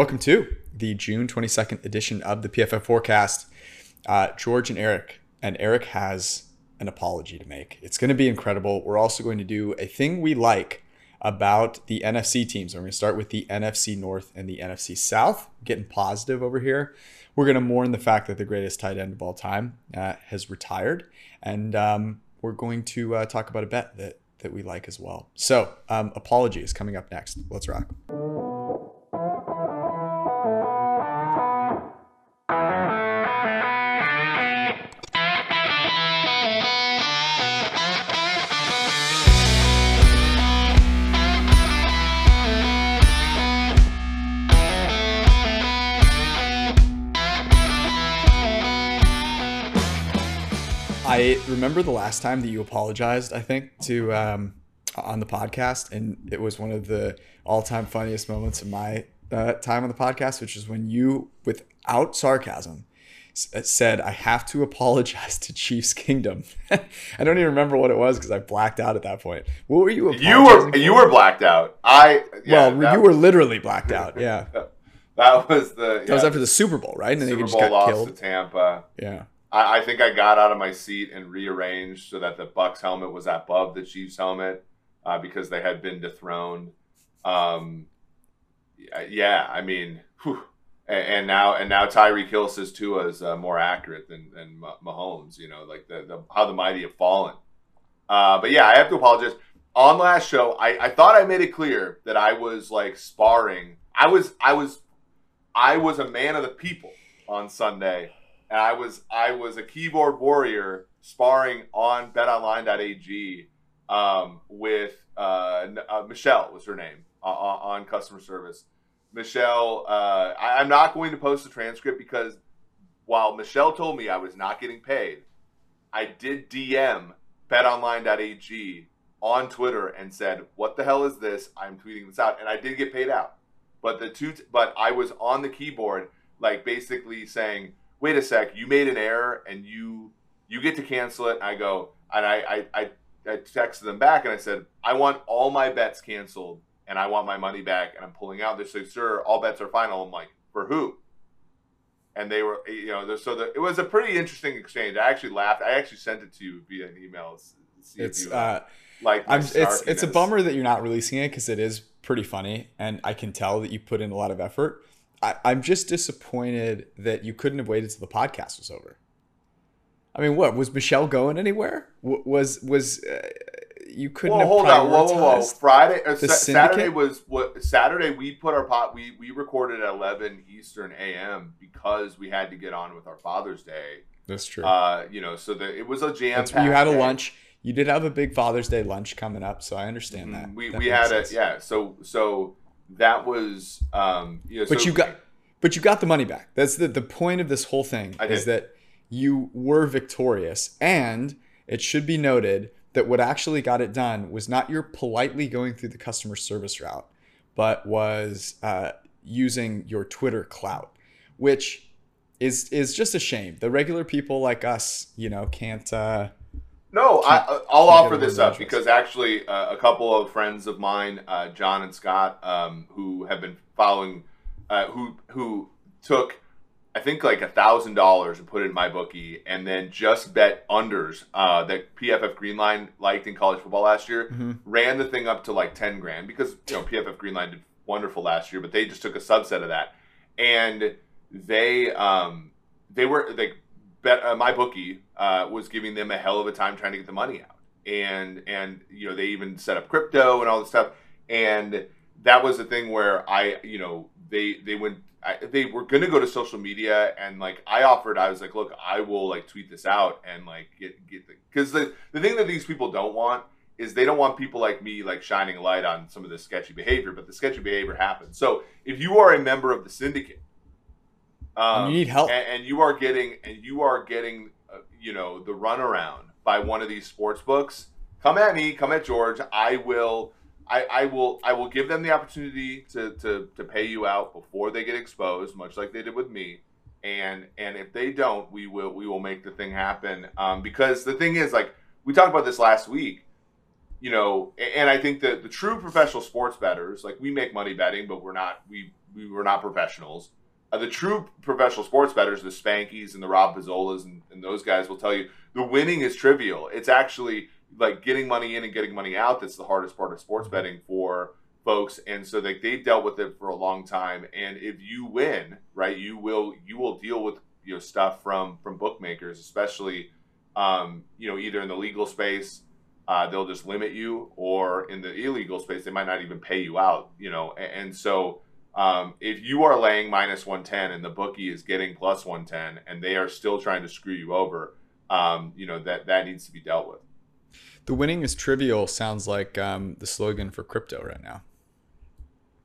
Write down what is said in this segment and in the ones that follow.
Welcome to the June 22nd edition of the PFF Forecast. Uh, George and Eric, and Eric has an apology to make. It's going to be incredible. We're also going to do a thing we like about the NFC teams. We're going to start with the NFC North and the NFC South, getting positive over here. We're going to mourn the fact that the greatest tight end of all time uh, has retired. And um, we're going to uh, talk about a bet that, that we like as well. So, um, apologies coming up next. Let's rock. I remember the last time that you apologized, I think, to um, on the podcast, and it was one of the all-time funniest moments of my uh, time on the podcast, which is when you, without sarcasm, uh, said, "I have to apologize to Chiefs Kingdom." I don't even remember what it was because I blacked out at that point. What were you? You were you were blacked out. I yeah, well, you were literally blacked out. Yeah. That was the. Yeah. That was after the Super Bowl, right? And then Super Bowl lost killed. to Tampa. Yeah. I, I, think I got out of my seat and rearranged so that the Bucks helmet was above the Chiefs helmet uh, because they had been dethroned. Um, yeah, I mean, whew. and, now and now Tyreek Hill says Tua is uh, more accurate than than Mahomes. You know, like the, the how the mighty have fallen. Uh, but yeah, I have to apologize. On last show, I, I thought I made it clear that I was like sparring. I was I was I was a man of the people on Sunday and I was I was a keyboard warrior sparring on BetOnline.ag um, with uh, uh, Michelle was her name on customer service. Michelle, uh, I, am not going to post the transcript because while Michelle told me I was not getting paid, I did DM BetOnline.ag on Twitter and said, "What the hell is this? I'm tweeting this out," and I did get paid out. But the two, t- but I was on the keyboard, like basically saying wait a sec, you made an error and you you get to cancel it. I go and I I, I, I texted them back and I said I want all my bets canceled and I want my money back and I'm pulling out. They said, sir, all bets are final. I'm like, for who? And they were, you know, so the, it was a pretty interesting exchange. I actually laughed. I actually sent it to you via an email. it's you, uh, like it's it's a bummer that you're not releasing it because it is pretty funny and I can tell that you put in a lot of effort. I, I'm just disappointed that you couldn't have waited till the podcast was over. I mean, what was Michelle going anywhere? was was uh, you couldn't well, hold on, whoa, whoa, whoa! Friday, uh, Saturday was what? Saturday we put our pot. We we recorded at eleven Eastern AM because we had to get on with our Father's Day. That's true. Uh, you know, so that it was a jam. You had a day. lunch. You did have a big Father's Day lunch coming up, so I understand mm-hmm. that. We that we had sense. a yeah. So so that was um, you know, but so, you got but you got the money back. That's the the point of this whole thing I is did. that you were victorious, and it should be noted that what actually got it done was not your politely going through the customer service route, but was uh, using your Twitter clout, which is is just a shame. The regular people like us, you know, can't. Uh, no, I, will offer this up because actually, uh, a couple of friends of mine, uh, John and Scott, um, who have been following, uh, who who took, I think like a thousand dollars and put it in my bookie, and then just bet unders uh, that PFF Greenline liked in college football last year, mm-hmm. ran the thing up to like ten grand because you know PFF Greenline did wonderful last year, but they just took a subset of that, and they um, they were like bet uh, my bookie uh, was giving them a hell of a time trying to get the money out, and and you know they even set up crypto and all this stuff, and that was the thing where I you know they they went I, they were gonna go to social media and like I offered I was like look I will like tweet this out and like get get the because the the thing that these people don't want is they don't want people like me like shining a light on some of the sketchy behavior, but the sketchy behavior happens. So if you are a member of the syndicate um, you need help, and, and, you are getting and you are getting uh, you know the runaround by one of these sports books. Come at me, come at George. I will. I, I will I will give them the opportunity to, to, to pay you out before they get exposed, much like they did with me. And and if they don't, we will we will make the thing happen. Um, because the thing is, like we talked about this last week, you know, and I think that the true professional sports bettors, like we make money betting, but we're not we we were not professionals. Uh, the true professional sports bettors, the Spankies and the Rob Pizzolas and, and those guys will tell you the winning is trivial. It's actually like getting money in and getting money out that's the hardest part of sports betting for folks. And so they, they've dealt with it for a long time. And if you win right you will you will deal with you know stuff from from bookmakers especially um, you know either in the legal space uh, they'll just limit you or in the illegal space they might not even pay you out you know. And, and so um, if you are laying minus 110 and the bookie is getting plus 110 and they are still trying to screw you over um, you know that that needs to be dealt with the winning is trivial sounds like um, the slogan for crypto right now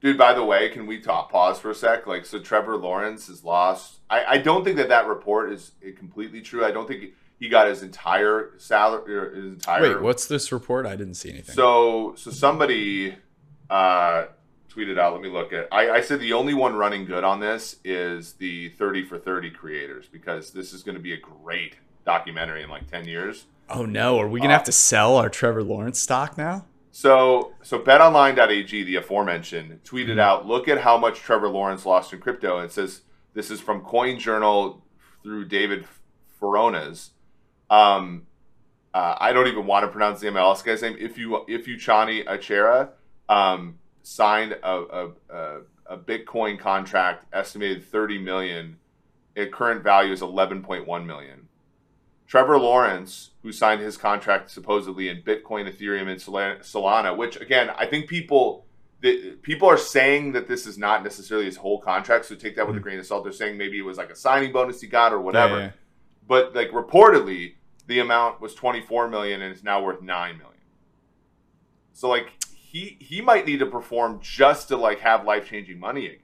Dude, by the way, can we talk pause for a sec? Like, so Trevor Lawrence is lost. I, I don't think that that report is completely true. I don't think he got his entire salary. Or his entire. Wait, what's this report? I didn't see anything. So, so somebody uh, tweeted out. Let me look at. I, I said the only one running good on this is the Thirty for Thirty creators because this is going to be a great documentary in like ten years. Oh no, are we gonna uh, have to sell our Trevor Lawrence stock now? So, so betonline.ag, the aforementioned, tweeted mm-hmm. out, look at how much Trevor Lawrence lost in crypto. And it says, this is from Coin Journal through David Furones. Um, uh, I don't even want to pronounce the MLS guy's name. If you if you Chani Achera um, signed a, a, a, Bitcoin contract estimated 30 million, its current value is 11.1 million. Trevor Lawrence, who signed his contract supposedly in Bitcoin, Ethereum, and Solana, which again, I think people the, people are saying that this is not necessarily his whole contract, so take that with mm-hmm. a grain of salt. They're saying maybe it was like a signing bonus he got or whatever. Yeah, yeah. But like reportedly, the amount was 24 million and it's now worth 9 million. So like he he might need to perform just to like have life-changing money again.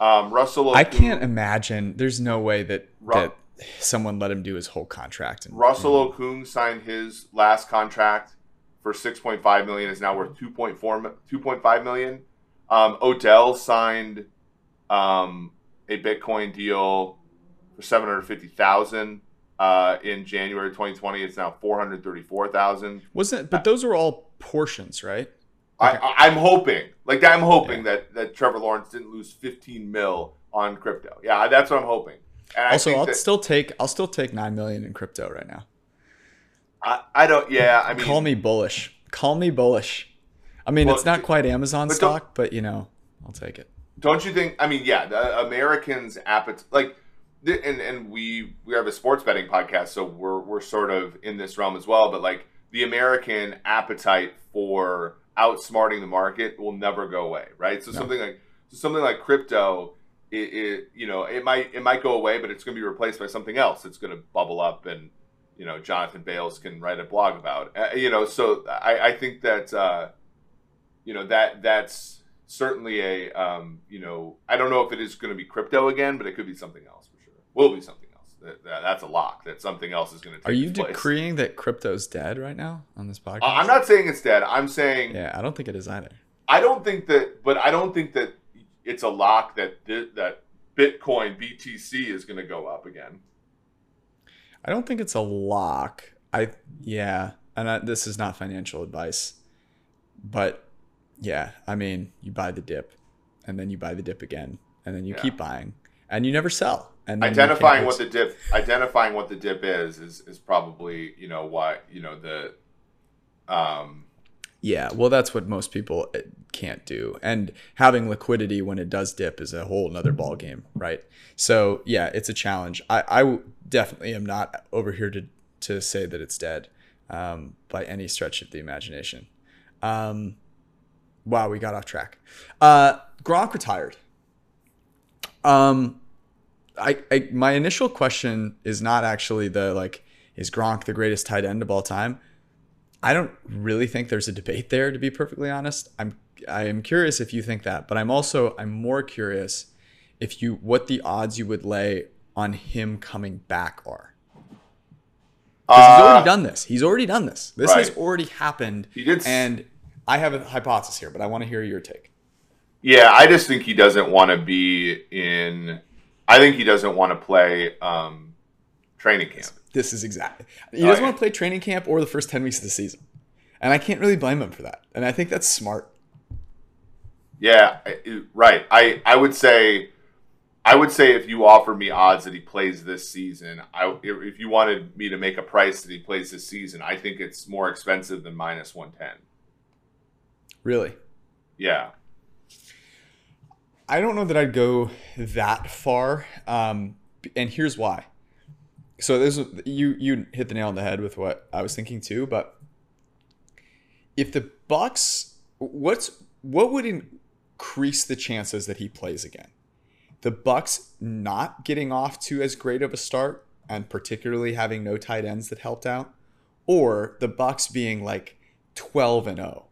Um, Russell I can't imagine. There's no way that Ru- that someone let him do his whole contract. And, Russell Okung signed his last contract for 6.5 million is now worth 2.4 2.5 million. Um, Odell signed um, a Bitcoin deal for 750,000 uh, in January 2020. It's now 434,000. Wasn't but those are all portions, right? I, am hoping, like I'm hoping yeah. that that Trevor Lawrence didn't lose 15 mil on crypto. Yeah, that's what I'm hoping. And also, I'll that, still take I'll still take nine million in crypto right now. I, I don't. Yeah, I mean, call me bullish. Call me bullish. I mean, well, it's not quite Amazon but stock, but you know, I'll take it. Don't you think? I mean, yeah, the Americans' appetite, like, and and we we have a sports betting podcast, so we're we're sort of in this realm as well. But like, the American appetite for outsmarting the market will never go away, right? So no. something like so something like crypto it, it, you know it might it might go away, but it's going to be replaced by something else. It's going to bubble up, and you know Jonathan Bales can write a blog about. Uh, you know, so I, I think that uh, you know that that's certainly a um, you know I don't know if it is going to be crypto again, but it could be something else for sure. Will be something. That, that, that's a lock. That something else is going to. Are you decreeing that crypto's dead right now on this podcast? Uh, I'm not saying it's dead. I'm saying. Yeah, I don't think it is either. I don't think that, but I don't think that it's a lock that that Bitcoin BTC is going to go up again. I don't think it's a lock. I yeah, and I, this is not financial advice, but yeah, I mean, you buy the dip, and then you buy the dip again, and then you yeah. keep buying, and you never sell. And identifying what the dip, identifying what the dip is, is is probably you know why you know the, um, yeah, well, that's what most people uh, can't do, and having liquidity when it does dip is a whole another ball game, right? So yeah, it's a challenge. I, I definitely am not over here to to say that it's dead um, by any stretch of the imagination. Um, wow, we got off track. Uh, Gronk retired. Um, I, I my initial question is not actually the like is Gronk the greatest tight end of all time? I don't really think there's a debate there, to be perfectly honest. I'm I am curious if you think that, but I'm also I'm more curious if you what the odds you would lay on him coming back are. Because uh, he's already done this. He's already done this. This right. has already happened. He did, and I have a hypothesis here, but I want to hear your take. Yeah, I just think he doesn't want to be in. I think he doesn't want to play um, training camp. This is exactly. He doesn't oh, want to play training camp or the first 10 weeks of the season. And I can't really blame him for that. And I think that's smart. Yeah, right. I I would say, I would say if you offer me odds that he plays this season, I if you wanted me to make a price that he plays this season, I think it's more expensive than minus one ten. Really? Yeah. I don't know that I'd go that far. Um, and here's why. So this you you hit the nail on the head with what I was thinking too. But if the Bucks, what's what would increase the chances that he plays again? The Bucks not getting off to as great of a start, and particularly having no tight ends that helped out, or the Bucks being like twelve and zero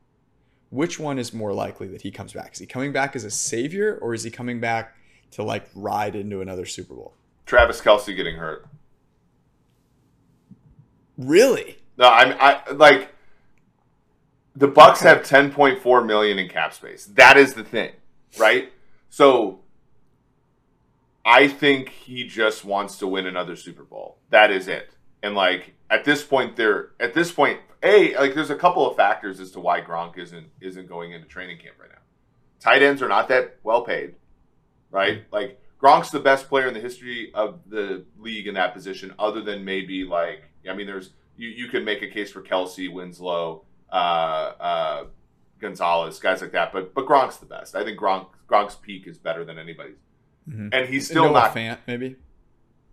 which one is more likely that he comes back? Is he coming back as a savior or is he coming back to like ride into another Super Bowl? Travis Kelce getting hurt. Really? No, I'm I like the Bucks Okay. have 10.4 million in cap space. That is the thing, right? So I think he just wants to win another Super Bowl. That is it. And like at this point there at this point a like there's a couple of factors as to why Gronk isn't isn't going into training camp right now. Tight ends are not that well paid, right? Like Gronk's the best player in the history of the league in that position, other than maybe like I mean, there's you you can make a case for Kelce, Winslow, uh, uh, Gonzalez, guys like that, but but Gronk's the best. I think Gronk Gronk's peak is better than anybody's, Mhm. and he's still Noah not. Fant, maybe.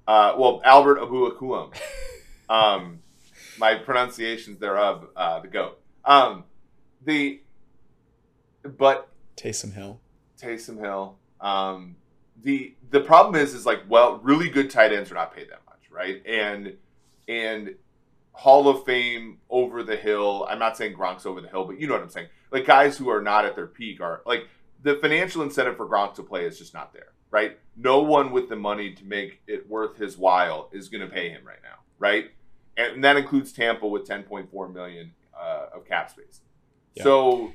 Uh, well, Albert Abuakuam, um, my pronunciations thereof, uh, the goat. Um, the but Taysom Hill. Taysom Hill. Um, the the problem is is like well, really good tight ends are not paid that much, right? And and Hall of Fame over the hill. I'm not saying Gronk's over the hill, but you know what I'm saying. Like guys who are not at their peak are like the financial incentive for Gronk to play is just not there, right? No one with the money to make it worth his while is going to pay him right now, right? And that includes Tampa with 10.4 million uh, of cap space. Yeah. So,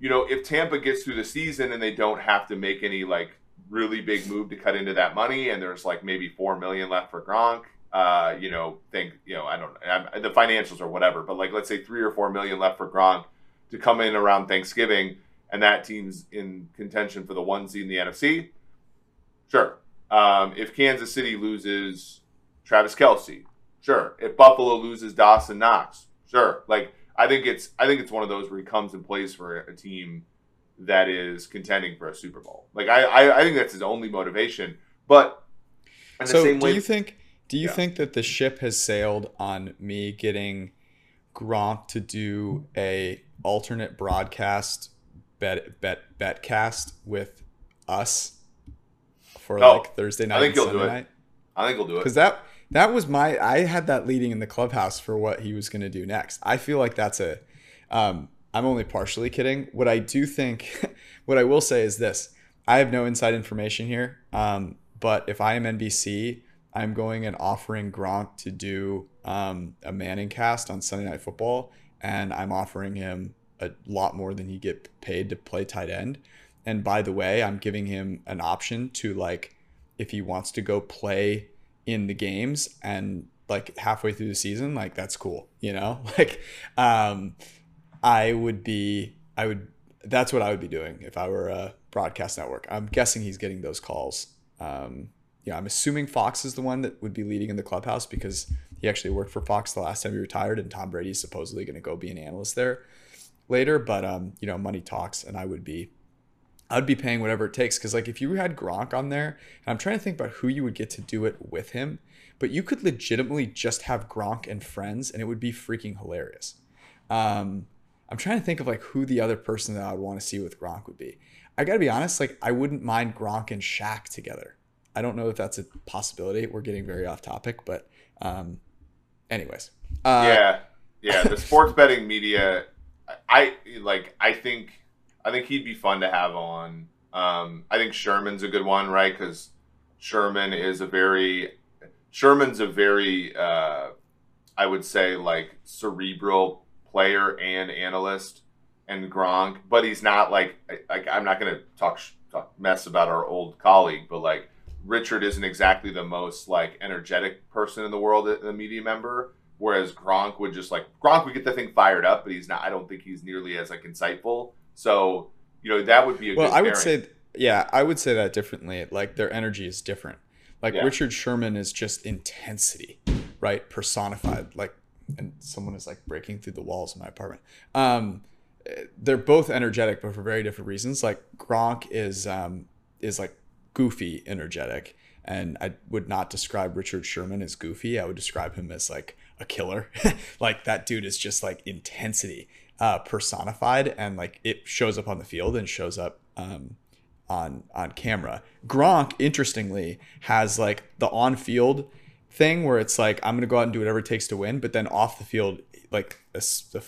you know, if Tampa gets through the season and they don't have to make any like really big move to cut into that money, and there's like maybe four million left for Gronk, uh, you know, think you know, I don't I'm, the financials or whatever, but like let's say three or four million left for Gronk to come in around Thanksgiving, and that team's in contention for the one seed in the NFC. Sure. Um, if Kansas City loses Travis Kelce, sure. If Buffalo loses Dawson Knox, sure. Like I think it's I think it's one of those where he comes and plays for a team that is contending for a Super Bowl. Like I I, I think that's his only motivation. But in the So do way, you think do you Yeah. think that the ship has sailed on me getting Gronk to do a alternate broadcast bet bet betcast with us for No. like Thursday night I think he'll do Sunday it. night? I think he'll do it. Because that that was my I had that leading in the clubhouse for what he was going to do next. I feel like that's a. Um, I'm only partially kidding. What I do think, what I will say is this: I have no inside information here. Um, but if I am NBC, I'm going and offering Gronk to do um, a Manning cast on Sunday Night Football, and I'm offering him a lot more than he get paid to play tight end. And by the way, I'm giving him an option to like, if he wants to go play in the games and like halfway through the season, like that's cool, you know? Like um I would be I would that's what I would be doing if I were a broadcast network. I'm guessing he's getting those calls. Um you know, I'm assuming Fox is the one that would be leading in the clubhouse because he actually worked for Fox the last time he retired and Tom Brady's supposedly going to go be an analyst there later, but um you know, money talks and I would be I'd be paying whatever it takes because like if you had Gronk on there, and I'm trying to think about who you would get to do it with him, but you could legitimately just have Gronk and friends, and it would be freaking hilarious. Um, I'm trying to think of like who the other person that I would want to see with Gronk would be. I gotta be honest, like I wouldn't mind Gronk and Shaq together. I don't know if that's a possibility. We're getting very off topic, but um, anyways, uh, yeah, yeah. The sports betting media, I- like. I think I think he'd be fun to have on. Um, I think Sherman's a good one, right? Because Sherman is a very Sherman's a very uh, I would say like cerebral player and analyst and Gronk, but he's not like like I'm not gonna talk talk mess about our old colleague, but like Richard isn't exactly the most like energetic person in the world, the media member. Whereas Gronk would just like Gronk would get the thing fired up, but he's not. I don't think he's nearly as like insightful. So You know, that would be a well, I would pairing. say, yeah, I would say that differently. Like their energy is different. Like Yeah. Richard Sherman is just intensity, right? Personified. Like, and someone is like breaking through the walls in my apartment. Um, they're both energetic, but for very different reasons. Like Gronk is um, is like goofy, energetic, and I would not describe Richard Sherman as goofy. I would describe him as like a killer. like that dude is just like intensity uh, personified, and like it shows up on the field and shows up um, on on camera. Gronk, interestingly, has like the on field thing where it's like I'm gonna go out and do whatever it takes to win, but then off the field, like a, the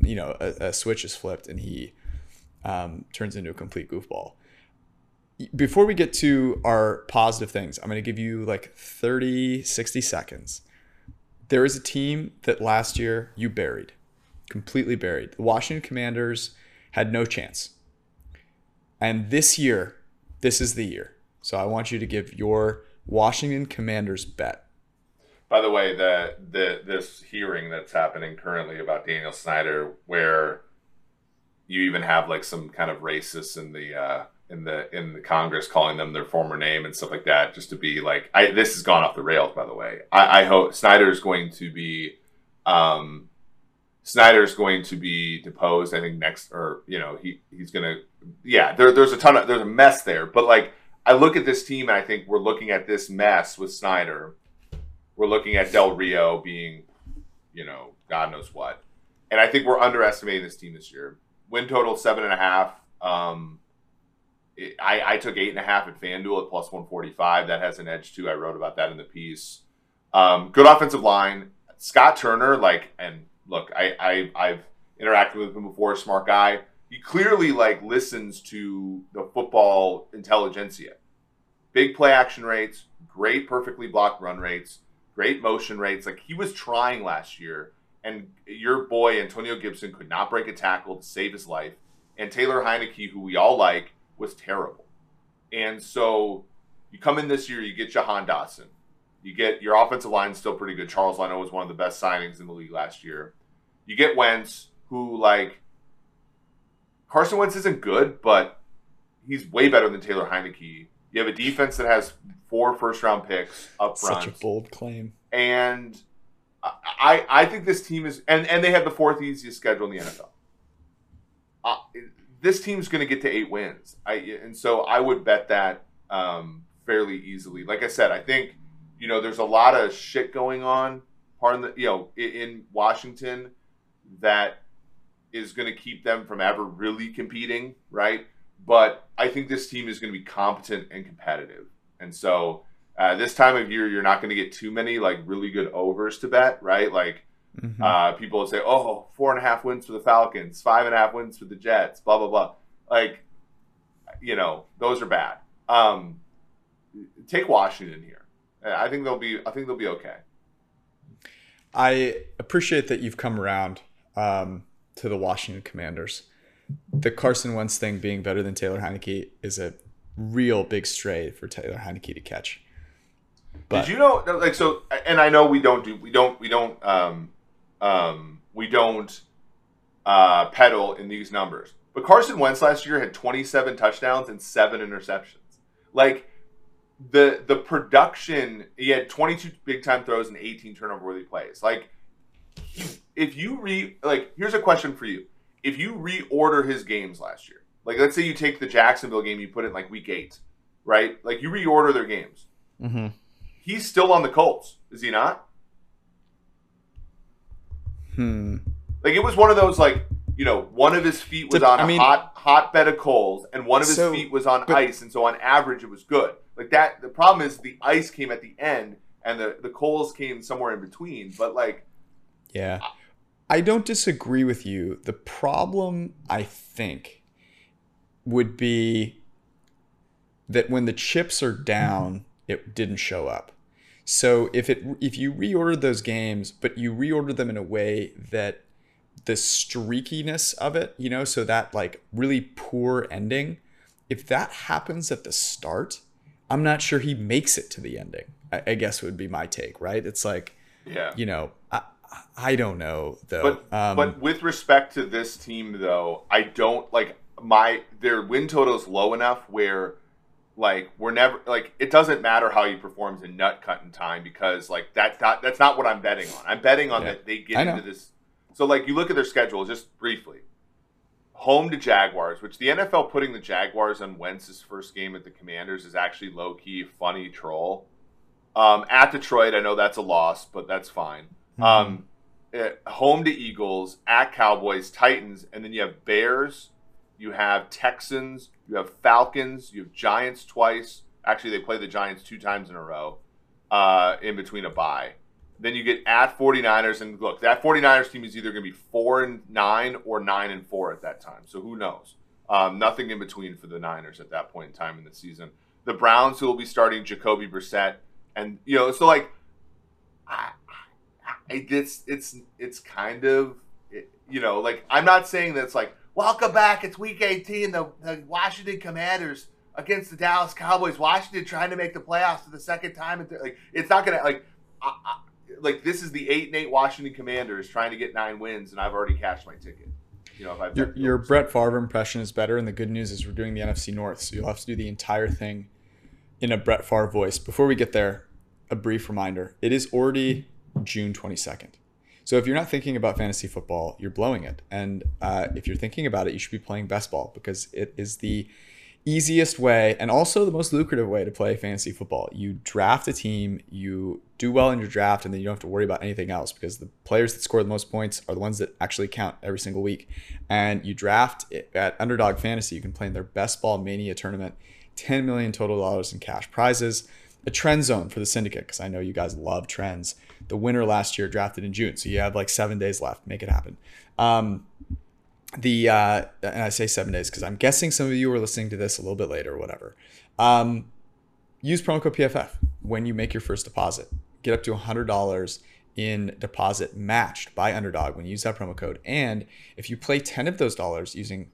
you know a, a switch is flipped and he um, turns into a complete goofball. Before we get to our positive things, I'm going to give you like 30, 60 seconds. There is a team that last year you buried, completely buried. The Washington Commanders had no chance. And this year, this is the year. So I want you to give your Washington Commanders bet. By the way, the the this hearing that's happening currently about Daniel Snyder, where you even have like some kind of racists in the uh, in the in the Congress calling them their former name and stuff like that, just to be like, I this has gone off the rails. By the way, I, I hope Snyder is going to be, um, Snyder is going to be deposed. I think next, or you know, he he's gonna, yeah. There, there's a ton of there's a mess there, but like I look at this team and I think we're looking at this mess with Snyder we're looking at Del Rio being, you know, God knows what. And I think we're underestimating this team this year. Win total seven and a half. Um, it, I, I took eight and a half at FanDuel at plus 145. That has an edge too. I wrote about that in the piece. Um, good offensive line. Scott Turner, like, and look, I, I I've interacted with him before. Smart guy. He clearly like listens to the football intelligentsia. Big play action rates, great perfectly blocked run rates great motion rates. Like he was trying last year, and your boy Antonio Gibson could not break a tackle to save his life. And Taylor Heinicke, who we all like, was terrible. And so you come in this year, you get Jahan Dotson. You get your offensive line still pretty good. Charles Leno was one of the best signings in the league last year. You get Wentz, who like Carson Wentz isn't good, but he's way better than Taylor Heinicke. You have a defense that has four first round picks up front Such a bold claim. and I I think this team is and and they have the fourth easiest schedule in the NFL. Uh, this team's going to get to eight wins. I and so I would bet that um, fairly easily. Like I said, I think you know there's a lot of shit going on, pardon the you know in, in Washington that is going to keep them from ever really competing, right? But I think this team is going to be competent and competitive, and so uh, this time of year, you're not going to get too many like really good overs to bet, right? Like Mhm. uh, people will say, "Oh, four and a half wins for the Falcons, five and a half wins for the Jets," blah blah blah. Like, you know, those are bad. Um, take Washington here. I think they'll be. I think they'll be okay. I appreciate that you've come around um, to the Washington Commanders. The Carson Wentz thing being better than Taylor Heinicke is a real big stray for Taylor Heinicke to catch. But Did you know? Like so, and I know we don't do. We don't. We don't. Um, um, we don't uh, pedal in these numbers. But Carson Wentz last year had 27 touchdowns and seven interceptions. Like the the production, he had 22 big time throws and 18 turnover worthy plays. Like if you re like, here's a question for you: If you reorder his games last year, like let's say you take the Jacksonville game, you put it in like week eight, right? Like you reorder their games. Mhm. He's still on the Colts, is he not? Hmm. Like it was one of those like you know one of his feet was on I a mean- hot hot bed of coals and one of his So, feet was on but- ice and so on average it was good. Like that the problem is the ice came at the end and the the coals came somewhere in between. But like Yeah. I don't disagree with you. The problem, I think, would be that when the chips are down, it didn't show up. So if it if you reordered those games, but you reordered them in a way that the streakiness of it, you know, so that like really poor ending, if that happens at the start, I'm not sure he makes it to the ending. I, I guess would be my take, right? It's like yeah. you know, I, don't know though. But um, but with respect to this team though, I don't like my their win total is low enough where like we're never like it doesn't matter how he performs in nut cutting time because like that's not that's not what I'm betting on. I'm betting on Yeah. that they get into this. So like you look at their schedule just briefly. Home to Jaguars, which the NFL putting the Jaguars on Wentz's first game at the Commanders is actually low key funny troll. Um, at Detroit, I know that's a loss, but that's fine. Mm-hmm. Um, eh, home to Eagles, at Cowboys, Titans, and then you have Bears, you have Texans, you have Falcons, you have Giants twice. Actually, they play the Giants two times in a row uh, in between a bye. Then you get at 49ers, and look, that 49ers team is either going to be 4 and 9 or 9 and 4 at that time. So who knows? Um, nothing in between for the Niners at that point in time in the season. The Browns, who will be starting Jacoby Brissett, and you know, so like, it's it's it's kind of, you know, like I'm not saying that it's like welcome back. It's Week 18. The, the Washington Commanders against the Dallas Cowboys. Washington trying to make the playoffs for the second time. And like, it's not gonna like, I, I, like this is the eight and eight Washington Commanders trying to get nine wins, and I've already cashed my ticket. You know, if I've Your, your Brett Favre impression is better, and the good news is we're doing the NFC North, so you'll have to do the entire thing in a Brett Favre voice. Before we get there, a brief reminder: it is already June 22nd. So if you're not thinking about fantasy football, you're blowing it. And uh, if you're thinking about it, you should be playing best ball because it is the easiest way and also the most lucrative way to play fantasy football. You draft a team, you do well in your draft, and then you don't have to worry about anything else because the players that score the most points are the ones that actually count every single week. And you draft at Underdog Fantasy, you can play in their Best Ball Mania tournament, 10 million total dollars in cash prizes, a trend zone for the syndicate because I know you guys love trends. The winner last year drafted in June, so you have like seven days left. Make it happen. Um, the uh, and I say seven days because I'm guessing some of you are listening to this a little bit later or whatever. Um, use promo code PFF when you make your first deposit. Get up to hundred dollars in deposit matched by Underdog when you use that promo code. And if you play ten of those dollars using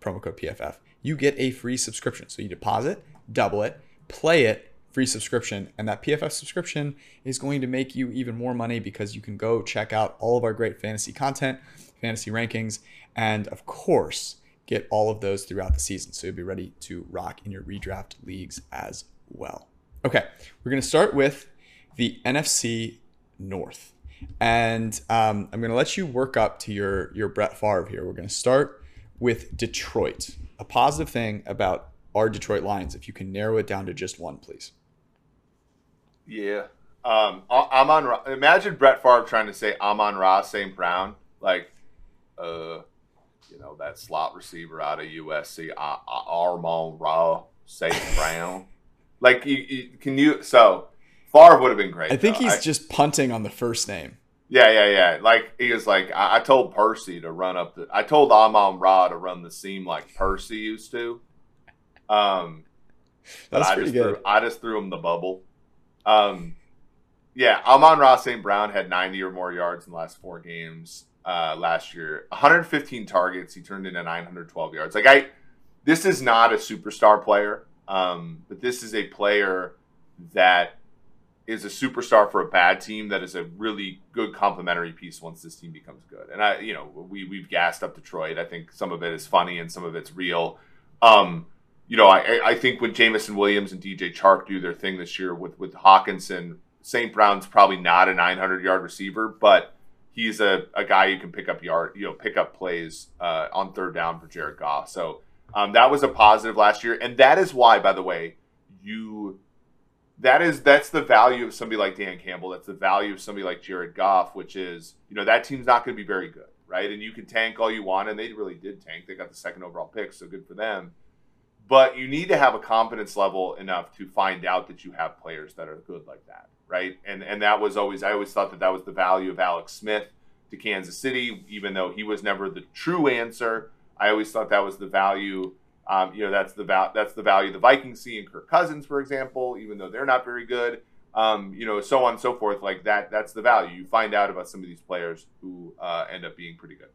promo code PFF, you get a free subscription. So you deposit, double it, play it, free subscription. And that PFF subscription is going to make you even more money because you can go check out all of our great fantasy content, fantasy rankings, and of course, get all of those throughout the season. So you'll be ready to rock in your redraft leagues as well. Okay, we're going to start with the NFC North. And um, I'm going to let you work up to your, your Brett Favre here. We're going to start with Detroit. A positive thing about our Detroit Lions, if you can narrow it down to just one, please. Yeah. Um, I'm on. Imagine Brett Favre trying to say Amon Ra St. Brown, like, uh, you know, that slot receiver out of USC, uh, Armand Ra St. Brown. like, you, you, can you? So, Favre would have been great. I think though. he's I, just punting on the first name. Yeah, yeah, yeah. Like he was like, I, I told Percy to run up the. I told Amon Ra to run the seam like Percy used to. Um, That's I pretty just good. Threw, I just threw him the bubble. Um, yeah, Amon Ra St. Brown had 90 or more yards in the last four games uh, last year. 115 targets. He turned into 912 yards. Like I, this is not a superstar player, um, but this is a player that is a superstar for a bad team that is a really good complementary piece once this team becomes good. And I, you know, we we've gassed up Detroit. I think some of it is funny and some of it's real. Um, you know, I, I think when Jameson Williams and DJ Chark do their thing this year with with Hockenson, St. Brown's probably not a 900 yard receiver, but he's a, a guy you can pick up yard, you know, pick up plays uh, on third down for Jared Goff. So um, that was a positive last year, and that is why, by the way, you that is that's the value of somebody like Dan Campbell. That's the value of somebody like Jared Goff, which is you know that team's not going to be very good, right? And you can tank all you want, and they really did tank. They got the second overall pick, so good for them but you need to have a confidence level enough to find out that you have players that are good like that right? And and that was always i always thought that that was the value of alex smith to kansas city even though he was never the true answer. I always thought that was the value um, you know that's the val- that's the value the vikings see in kirk cousins for example even though they're not very good. Um, you know so on and so forth like that that's the value. You find out about some of these players who uh, end up being pretty good.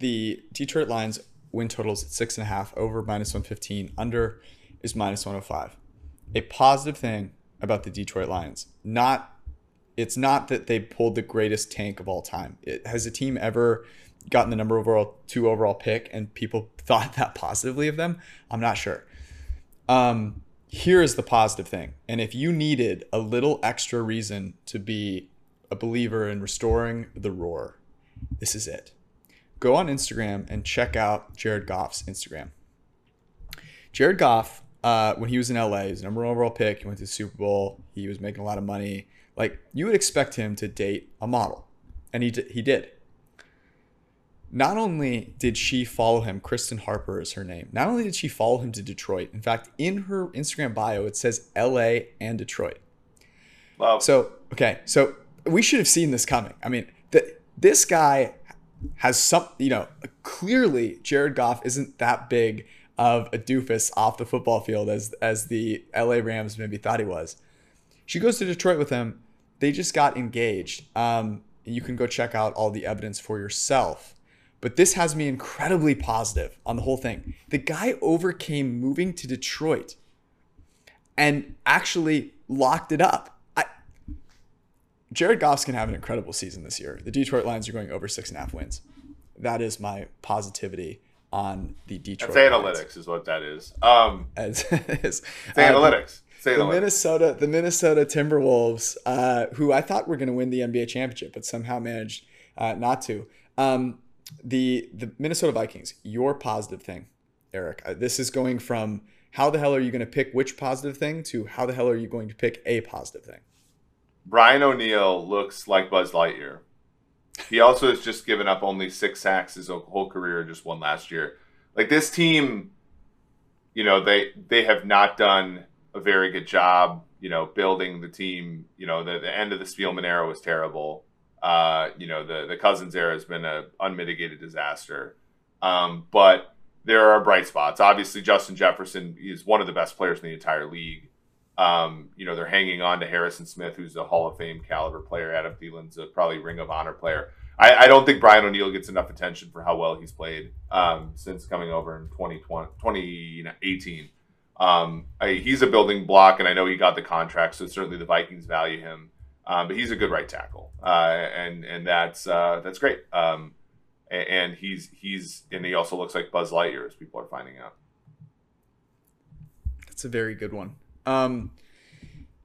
The Detroit Lions win totals at six and a half, over minus 115, under is minus 105. A positive thing about the Detroit Lions, not it's not that they pulled the greatest tank of all time. It, has a team ever gotten the number overall two overall pick and people thought that positively of them. I'm not sure. Um, here is the positive thing. And if you needed a little extra reason to be a believer in restoring the roar, this is it. Go on Instagram and check out Jared Goff's Instagram. Jared Goff, uh, when he was in LA, he was number one overall pick. He went to the Super Bowl. He was making a lot of money. Like you would expect him to date a model, and he d- he did. Not only did she follow him, Christen Harper is her name. Not only did she follow him to Detroit, in fact, in her Instagram bio it says L.A. and Detroit. Wow. So okay, so we should have seen this coming. I mean, the, this guy has some, you know, clearly Jared Goff isn't that big of a doofus off the football field as as the LA Rams maybe thought he was. She goes to Detroit with him. They just got engaged. Um, you can go check out all the evidence for yourself. But this has me incredibly positive on the whole thing. The guy overcame moving to Detroit and actually locked it up. Jared Goff's can have an incredible season this year. The Detroit Lions are going over six and a half wins. That is my positivity on the Detroit. That's Lions. analytics, is what that is. Um, As, it's analytics. It's the analytics. Minnesota, the Minnesota Timberwolves, uh, who I thought were going to win the NBA championship, but somehow managed uh, not to. Um, the the Minnesota Vikings, your positive thing, Eric. Uh, this is going from how the hell are you going to pick which positive thing to how the hell are you going to pick a positive thing? Brian O'Neill looks like Buzz Lightyear. He also has just given up only six sacks his whole career, just one last year. Like this team, you know, they they have not done a very good job, you know, building the team. You know, the, the end of the Spielman era was terrible. Uh, you know, the the Cousins era has been an unmitigated disaster. Um, but there are bright spots. Obviously, Justin Jefferson is one of the best players in the entire league. Um, you know, they're hanging on to Harrison Smith, who's a Hall of Fame caliber player. Adam Thielen's a probably Ring of Honor player. I, I don't think Brian O'Neill gets enough attention for how well he's played um, since coming over in 2020, 2018. Um, I, he's a building block, and I know he got the contract, so certainly the Vikings value him. Um, but he's a good right tackle, uh, and and that's uh, that's great. Um, and, and he's he's and he also looks like Buzz Lightyear, as people are finding out. That's a very good one. Um,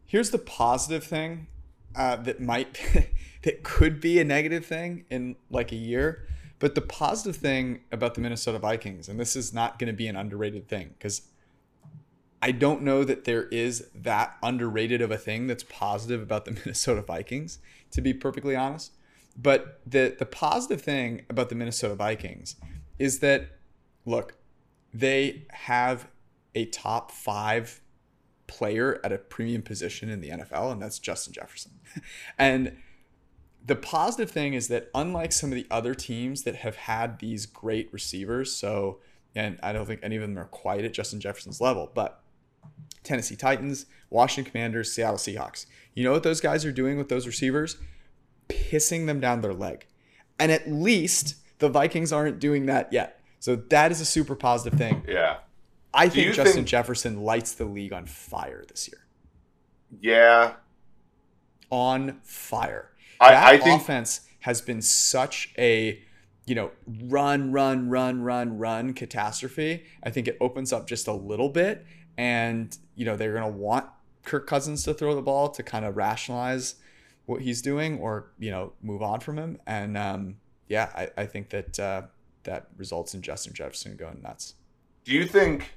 here's the positive thing uh, that might that could be a negative thing in like a year. But the positive thing about the Minnesota Vikings, and this is not going to be an underrated thing, because I don't know that there is that underrated of a thing that's positive about the Minnesota Vikings, to be perfectly honest. But the the positive thing about the Minnesota Vikings is that look, they have a top five player at a premium position in the NFL, and that's Justin Jefferson. and the positive thing is that unlike some of the other teams that have had these great receivers, so and I don't think any of them are quite at Justin Jefferson's level, but Tennessee Titans, Washington Commanders, Seattle Seahawks. You know what those guys are doing with those receivers? Pissing them down their leg. And at least the Vikings aren't doing that yet. So that is a super positive thing. Yeah. I think Justin think- Jefferson lights the league on fire this year. Yeah. On fire. I, that I think offense has been such a you know run run run run run catastrophe i think it opens up just a little bit and you know they're going to want kirk cousins to throw the ball to kind of rationalize what he's doing or you know move on from him and um, yeah I, I think that uh, that results in justin jefferson going nuts Do you think?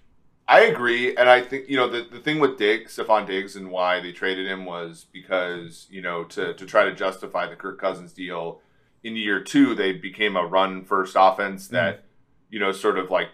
I agree, and I think you know the, the thing with Diggs, Stefon Diggs, and why they traded him was because you know to to try to justify the Kirk Cousins deal. In year two, they became a run first offense mm. that you know sort of like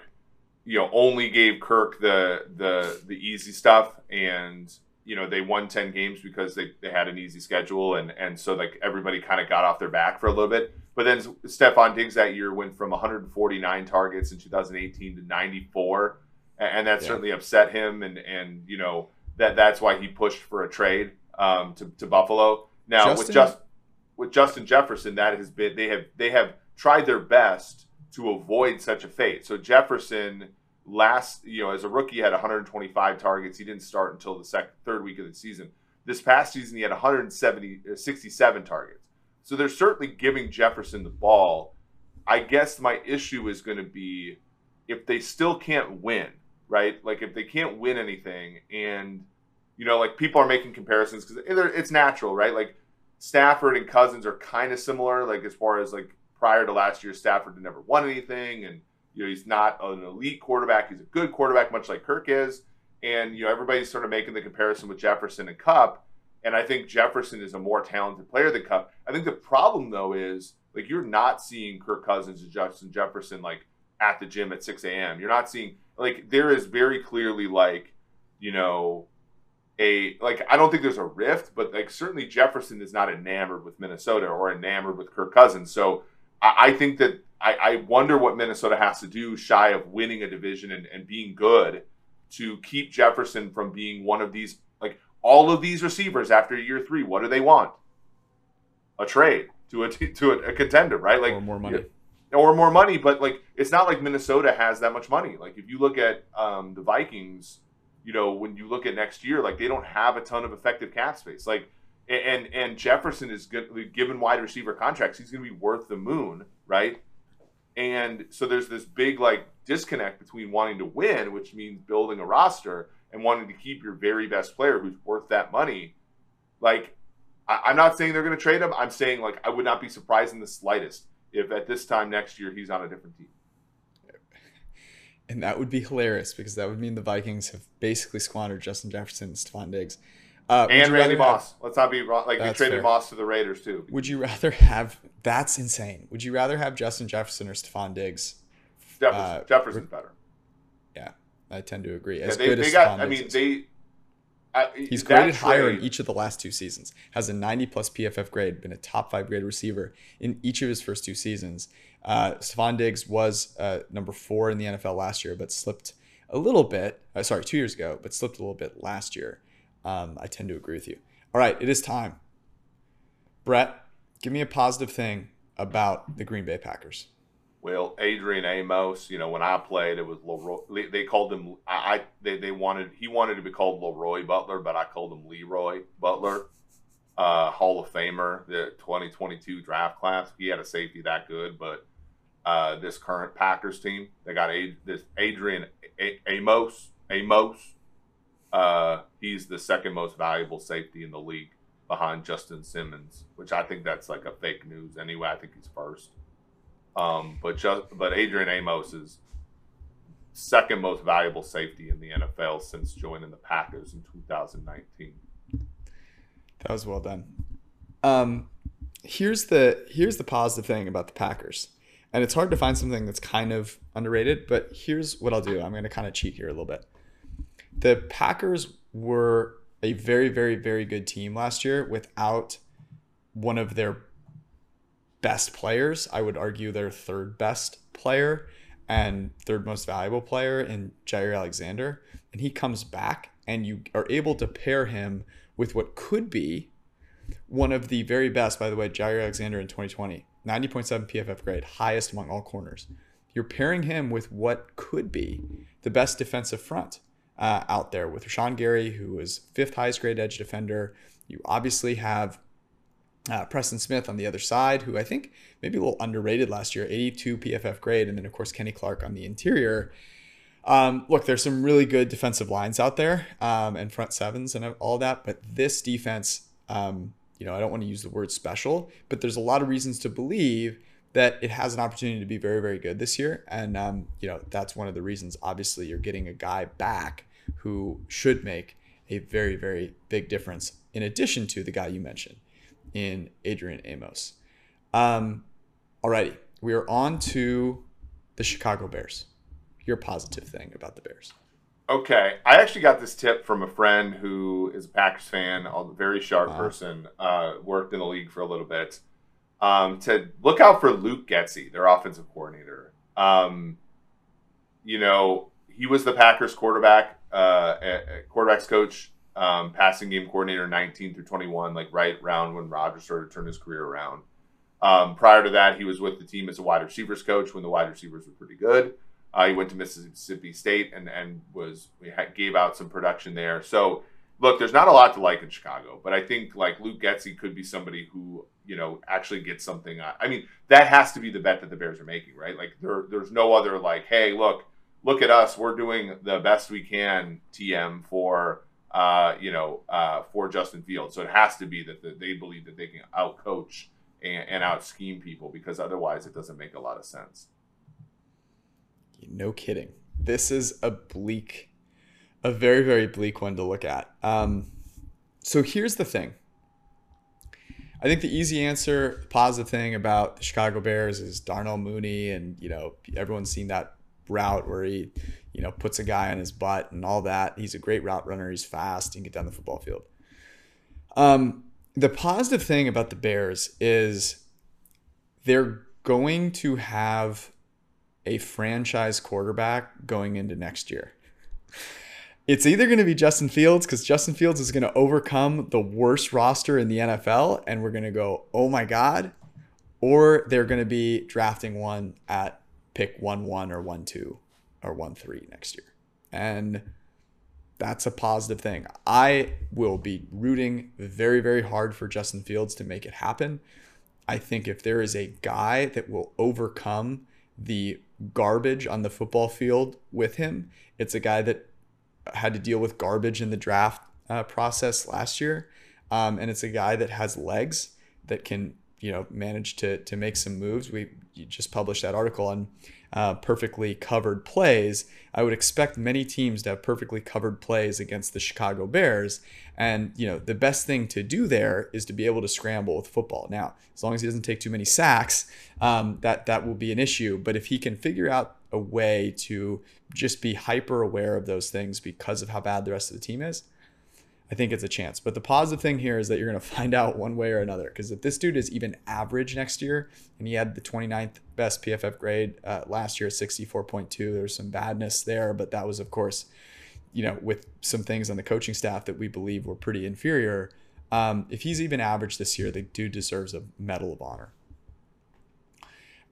you know only gave Kirk the the the easy stuff, and you know they won ten games because they, they had an easy schedule, and and so like everybody kind of got off their back for a little bit. But then Stefon Diggs that year went from 149 targets in 2018 to 94 and that Yeah. certainly upset him and and you know that that's why he pushed for a trade um, to, to Buffalo. Now with Justin- just with Justin Jefferson, that has been they have they have tried their best to avoid such a fate. So Jefferson last you know as a rookie had 125 targets. He didn't start until the second third week of the season. This past season he had 170 uh, 67 targets. So they're certainly giving Jefferson the ball I guess my issue is going to be if they still can't win, right? Like if they can't win anything, and you know, like people are making comparisons because it's natural, right? Like Stafford and Cousins are kind of similar, like as far as like prior to last year, Stafford had never won anything, and you know he's not an elite quarterback; he's a good quarterback, much like Kirk is. And you know everybody's sort of making the comparison with Jefferson and Kupp, and I think Jefferson is a more talented player than Kupp. I think the problem though is like you're not seeing Kirk Cousins and Justin Jefferson like at the gym at 6 a.m. You're not seeing like there is very clearly like you know a like I don't think there's a rift, but like certainly Jefferson is not enamored with Minnesota or enamored with Kirk Cousins. So I, I think that I, I, wonder what Minnesota has to do shy of winning a division and, and being good to keep Jefferson from being one of these like all of these receivers after year three. What do they want? A trade to a to a, a contender, right? Like or more money. Or more money, but like it's not like Minnesota has that much money. Like if you look at um, the Vikings, you know, when you look at next year, like they don't have a ton of effective cap space. Like, and and Jefferson is good, given wide receiver contracts, he's going to be worth the moon, right? And so there's this big like disconnect between wanting to win, which means building a roster, and wanting to keep your very best player who's worth that money. Like, I, am not saying they're going to trade him. I'm saying like I would not be surprised in the slightest if at this time next year he's on a different team and that would be hilarious because that would mean the Vikings have basically squandered Justin Jefferson and Stefon Diggs. Uh, and Randy Moss. Have, Let's not be wrong. Like we traded fair. Moss to the Raiders too. Would you rather have? That's insane. Would you rather have Justin Jefferson or Stefon Diggs? Jefferson, uh, Jefferson's better. Yeah, I tend to agree. As yeah, they, good they as got. Stefon I mean, they. He's graded trade, higher in each of the last two seasons. Has a 90 plus PFF grade. Been a top five grade receiver in each of his first two seasons. Uh, Stefon Diggs was uh, number four in the NFL last year, but slipped a little bit. Uh, sorry, two years ago, but slipped a little bit last year. Um, I tend to agree with you. All right, it is time. Brett, give me a positive thing about the Green Bay Packers. Well, Adrian Amos, you know, when I played, it was Leroy. They called him. I, they, they wanted he wanted to be called Leroy Butler, but I called him Leroy Butler uh, Hall of Famer, the 2022 draft class. He had a safety that good, but uh, this current Packers team. They got a, this Adrian a- Amos. Amos. Uh, he's the second most valuable safety in the league behind Justin Simmons, which I think that's like a fake news anyway. I think he's first. Um, but just but Adrian Amos is second most valuable safety in the NFL since joining the Packers in 2019. That was well done. Um, here's the here's the positive thing about the Packers and it's hard to find something that's kind of underrated, but here's what I'll do. I'm going to kind of cheat here a little bit. The Packers were a very, very, very good team last year without one of their best players. I would argue their third best player and third most valuable player in Jaire Alexander. And he comes back, and you are able to pair him with what could be one of the very best, by the way, Jaire Alexander in 2020 90.7 PFF grade, highest among all corners. You're pairing him with what could be the best defensive front uh, out there with Rashan Gary, who is fifth highest grade edge defender. You obviously have uh, Preston Smith on the other side, who I think maybe a little underrated last year, 82 PFF grade, and then of course Kenny Clark on the interior. Um, look, there's some really good defensive lines out there um, and front sevens and all that, but this defense um, you know, I don't want to use the word special, but there's a lot of reasons to believe that it has an opportunity to be very, very good this year. And, um, you know, that's one of the reasons. Obviously, you're getting a guy back who should make a very, very big difference in addition to the guy you mentioned in Adrian Amos. Um, alrighty, we are on to the Chicago Bears. Your positive thing about the Bears. Okay, I actually got this tip from a friend who is a Packers fan, a very sharp wow. person, uh, worked in the league for a little bit. Um, to look out for Luke Getsy, their offensive coordinator. Um, you know, he was the Packers quarterback, uh, quarterbacks coach, um, passing game coordinator, 19 through 21, like right around when Rodgers started to turn his career around. Um, prior to that, he was with the team as a wide receivers coach when the wide receivers were pretty good. Uh, he went to Mississippi State and and was gave out some production there. So look, there's not a lot to like in Chicago, but I think like Luke Getsy could be somebody who you know actually gets something. I mean, that has to be the bet that the Bears are making, right? Like there, there's no other like, hey, look, look at us, we're doing the best we can, TM for uh, you know uh, for Justin Fields. So it has to be that the, they believe that they can outcoach and, and out scheme people because otherwise it doesn't make a lot of sense. No kidding. This is a bleak a very very bleak one to look at. Um, so here's the thing. I think the easy answer, positive thing about the Chicago Bears is Darnell Mooney, and you know everyone's seen that route where he, you know, puts a guy on his butt and all that. He's a great route runner. He's fast. He can get down the football field. Um, the positive thing about the Bears is they're going to have a franchise quarterback going into next year it's either going to be Justin Fields because Justin Fields is going to overcome the worst roster in the NFL, and we're going to go, oh my God, or they're going to be drafting one at pick 1 1 or 1 2 or 1 3 next year. And that's a positive thing. I will be rooting very, very hard for Justin Fields to make it happen. I think if there is a guy that will overcome the garbage on the football field with him, it's a guy that had to deal with garbage in the draft uh, process last year, um, and it's a guy that has legs that can you know manage to to make some moves. We just published that article on uh, perfectly covered plays. I would expect many teams to have perfectly covered plays against the Chicago Bears, and you know the best thing to do there is to be able to scramble with football. Now, as long as he doesn't take too many sacks, um, that that will be an issue. But if he can figure out a way to just be hyper aware of those things because of how bad the rest of the team is, I think it's a chance. But the positive thing here is that you're going to find out one way or another. Because if this dude is even average next year, and he had the 29th best PFF grade uh, last year, 64.2, there's some badness there. But that was, of course, you know, with some things on the coaching staff that we believe were pretty inferior. Um, if he's even average this year, the dude deserves a Medal of Honor.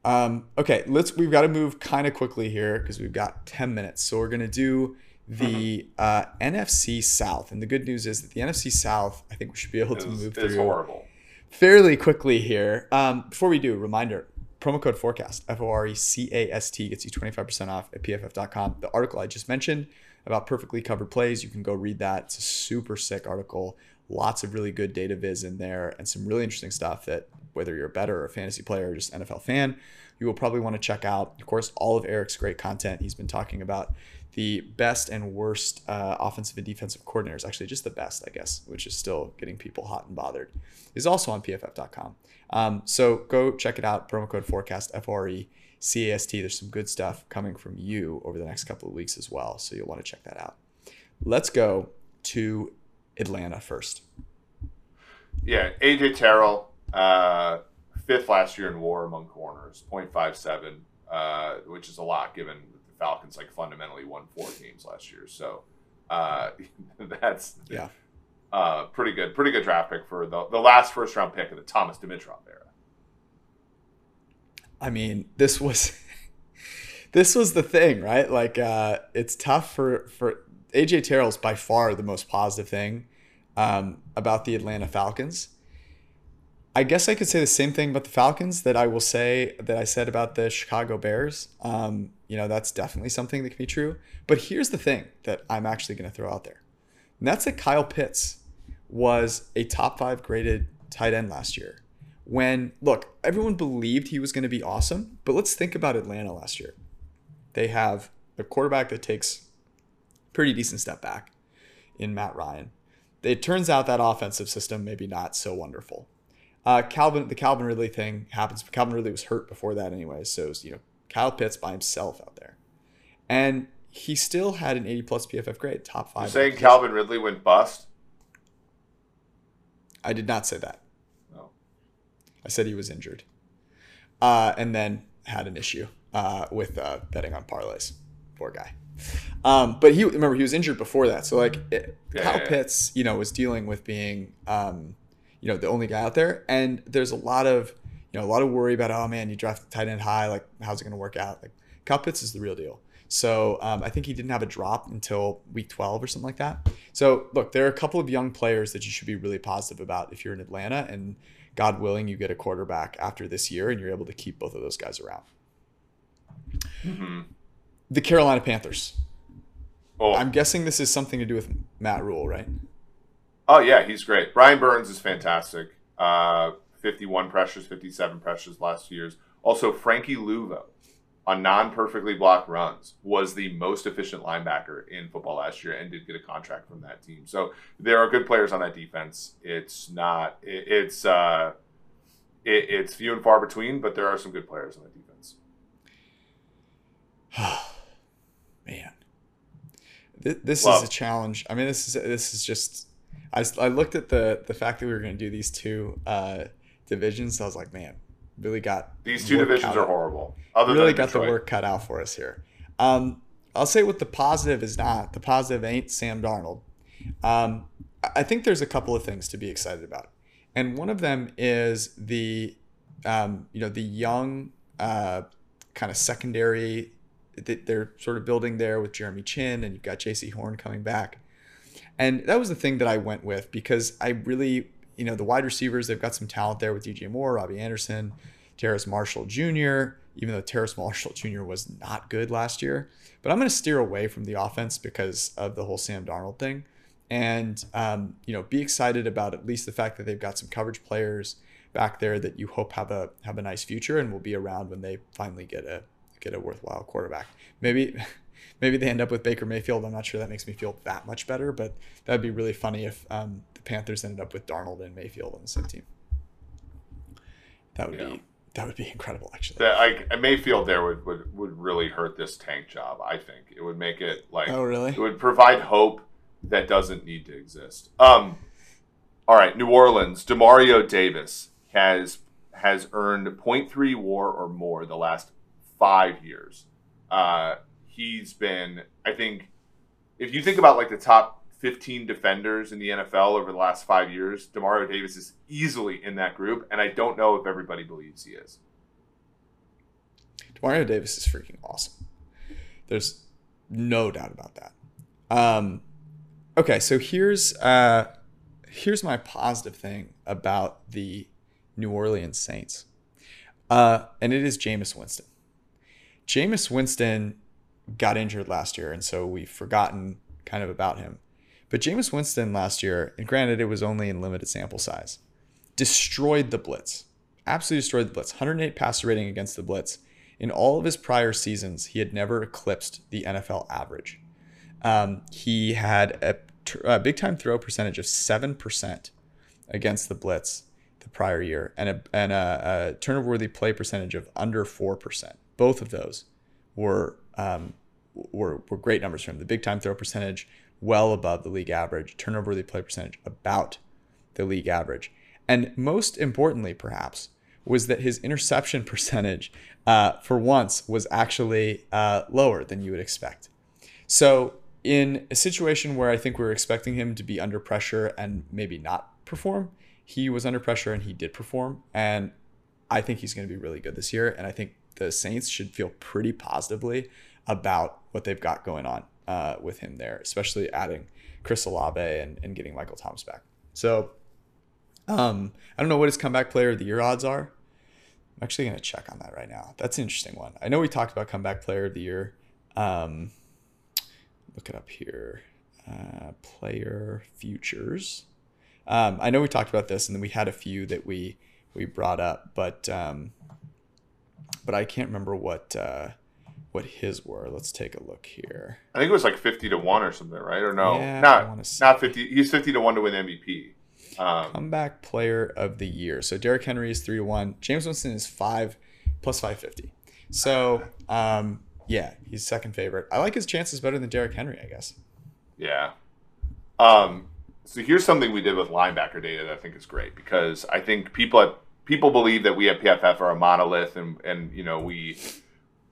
Um, okay, let's. We've got to move kind of quickly here because we've got ten minutes. So we're gonna do the mm-hmm. uh, NFC South, and the good news is that the NFC South, I think we should be able to move through horrible. fairly quickly here. Um, before we do, reminder: promo code forecast F O R E C A S T gets you twenty five percent off at pff.com. The article I just mentioned about perfectly covered plays, you can go read that. It's a super sick article. Lots of really good data viz in there, and some really interesting stuff that whether you're a better or a fantasy player or just NFL fan, you will probably want to check out. Of course, all of Eric's great content. He's been talking about the best and worst uh, offensive and defensive coordinators, actually just the best, I guess, which is still getting people hot and bothered, is also on pff.com. Um, so go check it out. Promo code forecast, F R E C A S T. There's some good stuff coming from you over the next couple of weeks as well. So you'll want to check that out. Let's go to Atlanta first. Yeah, AJ Terrell, uh, fifth last year in WAR among corners, 0.57, uh, which is a lot given Falcons like fundamentally won four games last year. So uh, that's yeah, uh, pretty good, pretty good draft pick for the the last first round pick of the Thomas Dimitroff era. I mean, this was this was the thing, right? Like, uh, it's tough for for AJ Terrell's by far the most positive thing um, about the Atlanta Falcons I guess I could say the same thing about the Falcons that I will say that I said about the Chicago Bears. Um, you know, that's definitely something that can be true. But here's the thing that I'm actually going to throw out there. And that's that Kyle Pitts was a top five graded tight end last year. When, look, everyone believed he was going to be awesome, but let's think about Atlanta last year. They have a quarterback that takes pretty decent step back in Matt Ryan. It turns out that offensive system maybe not so wonderful. Uh, Calvin, the Calvin Ridley thing happens. but Calvin Ridley was hurt before that anyway, so was, you know Kyle Pitts by himself out there, and he still had an 80 plus PFF grade, top five. You're saying Calvin Ridley went bust? I did not say that. No, I said he was injured, uh, and then had an issue uh, with uh, betting on parlays. Poor guy. Um, but he remember he was injured before that, so like it, yeah, Kyle yeah, Pitts, you know, was dealing with being. Um, you know the only guy out there. And there's a lot of you know a lot of worry about oh man you draft tight end high like how's it going to work out like Kyle Pitts is the real deal. So um, I think he didn't have a drop until week 12 or something like that. So look, there are a couple of young players that you should be really positive about if you're in Atlanta, and God willing, you get a quarterback after this year, and you're able to keep both of those guys around. Mm-hmm. The Carolina Panthers. Oh. I'm guessing this is something to do with Matt Rhule, right? Oh yeah, he's great. Brian Burns is fantastic. Uh, 51 pressures, 57 pressures last two years. Also, Frankie Luvu on non-perfectly blocked runs was the most efficient linebacker in football last year and did get a contract from that team. So there are good players on that defense. It's not it, it's uh it, it's few and far between, but there are some good players on that defense. Man. This, is a challenge. I mean, this is this is just I, I looked at the the fact that we were going to do these two uh divisions. So I was like, man, really got these two divisions are horrible. Other really got Detroit. the work cut out for us here. Um, I'll say what the positive is not. The positive ain't Sam Darnold. Um, I think there's a couple of things to be excited about, and one of them is the um, you know the young uh, kind of secondary that they're sort of building there with Jeremy Chinn, and you've got Jaycee Horn coming back. And that was the thing that I went with because I really you know, the wide receivers, they've got some talent there with DJ Moore, Robbie Anderson, Terrace Marshall Jr., even though Terrace Marshall Jr. was not good last year. But I'm going to steer away from the offense because of the whole Sam Darnold thing. And, um, you know, be excited about at least the fact that they've got some coverage players back there that you hope have a have a nice future and will be around when they finally get a get a worthwhile quarterback. Maybe maybe they end up with Baker Mayfield. I'm not sure that makes me feel that much better, but that'd be really funny if um, Panthers ended up with Darnold and Mayfield on the same team. That would yeah. be that would be incredible, actually. That, like Mayfield there would, would would really hurt this tank job. I think it would make it like oh really? It would provide hope that doesn't need to exist. Um, all right, New Orleans. Demario Davis has has earned 0.3 WAR or more the last five years. Uh, he's been, I think, if you think about like the top 15 defenders in the NFL over the last five years, Demario Davis is easily in that group, and I don't know if everybody believes he is. Demario Davis is freaking awesome. There's no doubt about that. Um, okay, so here's uh, here's my positive thing about the New Orleans Saints, uh, and it is Jameis Winston. Jameis Winston got injured last year, and so we've forgotten kind of about him. But Jameis Winston last year, and granted it was only in limited sample size, destroyed the blitz. Absolutely destroyed the blitz. 108 passer rating against the blitz. In all of his prior seasons, he had never eclipsed the NFL average. Um, he had a, a big time throw percentage of 7% against the blitz the prior year and a, and a, a turnover worthy play percentage of under 4%. Both of those were, um, were, were great numbers for him. The big time throw percentage well above the league average, turnover worthy play percentage about the league average. And most importantly, perhaps, was that his interception percentage uh, for once was actually uh, lower than you would expect. So, in a situation where I think we were expecting him to be under pressure and maybe not perform, he was under pressure and he did perform. And I think he's going to be really good this year. And I think the Saints should feel pretty positively about what they've got going on uh, with him there, especially adding Chris Olave and, and getting Michael Thomas back. So um, I don't know what his comeback player of the year odds are. I'm actually going to check on that right now. That's an interesting one. I know we talked about comeback player of the year. Um, look it up here. Uh, player futures. Um, I know we talked about this, and then we had a few that we we brought up, but um, but I can't remember what uh, what his were. Let's take a look here. I think it was like fifty to one or something, right? Or no, yeah, not not fifty. He's fifty to one to win MVP. Um, Comeback Player of the Year. So Derrick Henry is three to one. Jameis Winston is five plus five fifty. So um, yeah, he's second favorite. I like his chances better than Derrick Henry, I guess. Yeah. Um, so here's something we did with linebacker data that I think is great because I think people people believe that we at PFF are a monolith and and you know we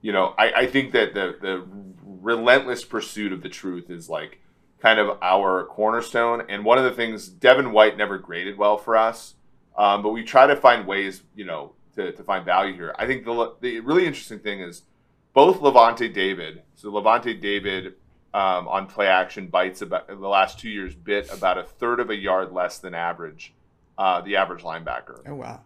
you know, I, I think that the the relentless pursuit of the truth is like kind of our cornerstone. And one of the things Devin White never graded well for us, um, but we try to find ways, you know, to, to find value here. I think the the really interesting thing is both Lavonte David. So Lavonte David um, on play action bites about the last two years bit about a third of a yard less than average, uh, the average linebacker. Oh wow,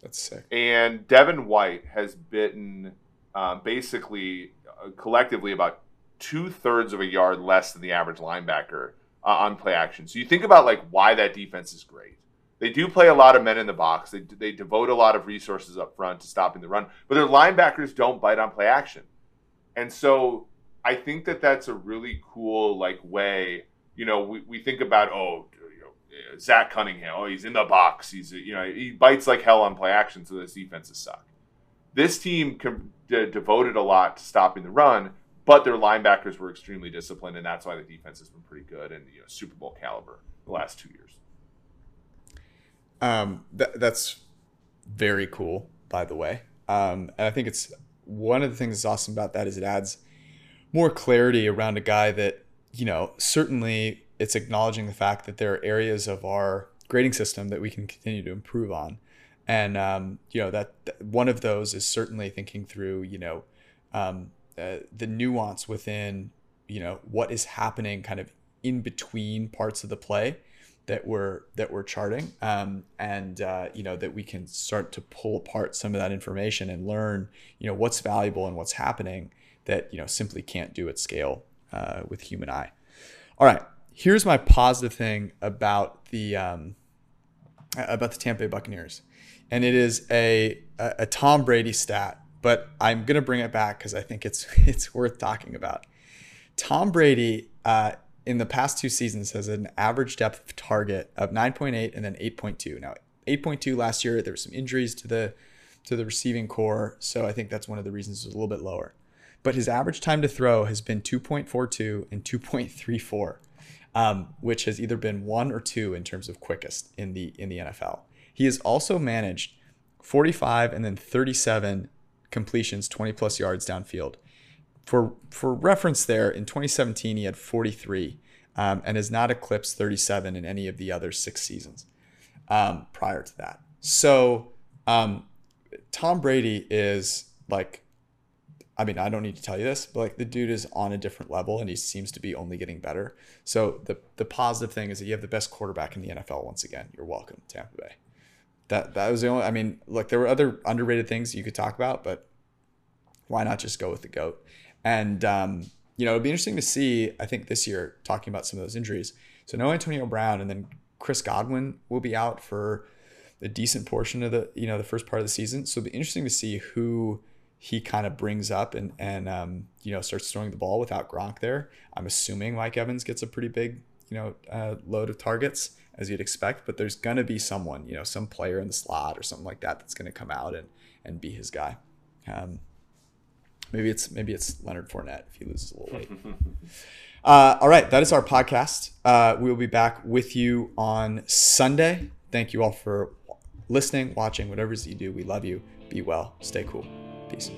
that's sick. And Devin White has bitten um, basically uh, collectively about two thirds of a yard less than the average linebacker uh, on play action. So you think about like why that defense is great. They do play a lot of men in the box. They, they devote a lot of resources up front to stopping the run, but their linebackers don't bite on play action. And so I think that that's a really cool like way. You know, we, we think about oh, Zach Cunningham. Oh, he's in the box. He's you know he bites like hell on play action, so this defenses suck. This team com- de- devoted a lot to stopping the run, but their linebackers were extremely disciplined, and that's why the defense has been pretty good and you know Super Bowl caliber the last two years. Um, th- that's very cool, by the way. Um, and I think it's one of the things that's awesome about that is it adds more clarity around a guy that you know certainly it's acknowledging the fact that there are areas of our grading system that we can continue to improve on and um, you know that, one of those is certainly thinking through you know um, uh, the nuance within you know what is happening kind of in between parts of the play that we're that we're charting um, and uh, you know that we can start to pull apart some of that information and learn you know what's valuable and what's happening that you know simply can't do at scale uh, with human eye. All right, here's my positive thing about the um, about the Tampa Bay Buccaneers, and it is a a, a Tom Brady stat, but I'm gonna bring it back because I think it's it's worth talking about. Tom Brady uh, in the past two seasons has an average depth of target of 9.8 and then 8.2. Now 8.2 last year there were some injuries to the to the receiving corps, so I think that's one of the reasons it was a little bit lower but his average time to throw has been 2.42 and 2.34, um, which has either been one or two in terms of quickest in the in the NFL. He has also managed 45 and then 37 completions, 20 plus yards downfield. For for reference, there in 2017 he had 43 um, and has not eclipsed 37 in any of the other six seasons um, prior to that. So um, Tom Brady is like I mean, I don't need to tell you this, but like the dude is on a different level and he seems to be only getting better. So the the positive thing is that you have the best quarterback in the NFL once again. You're welcome, Tampa Bay. That that was the only I mean, look, there were other underrated things you could talk about, but why not just go with the GOAT? And um, you know, it'd be interesting to see, I think this year, talking about some of those injuries. So no Antonio Brown and then Chris Godwin will be out for a decent portion of the, you know, the first part of the season. So it'll be interesting to see who he kind of brings up and and um, you know starts throwing the ball without Gronk there. I'm assuming Mike Evans gets a pretty big you know uh, load of targets as you'd expect, but there's gonna be someone you know some player in the slot or something like that that's gonna come out and and be his guy. Um, maybe it's maybe it's Leonard Fournette if he loses a little weight. uh, all right, that is our podcast. Uh, we will be back with you on Sunday. Thank you all for listening, watching, whatever it is you do. We love you. Be well. Stay cool. Peace.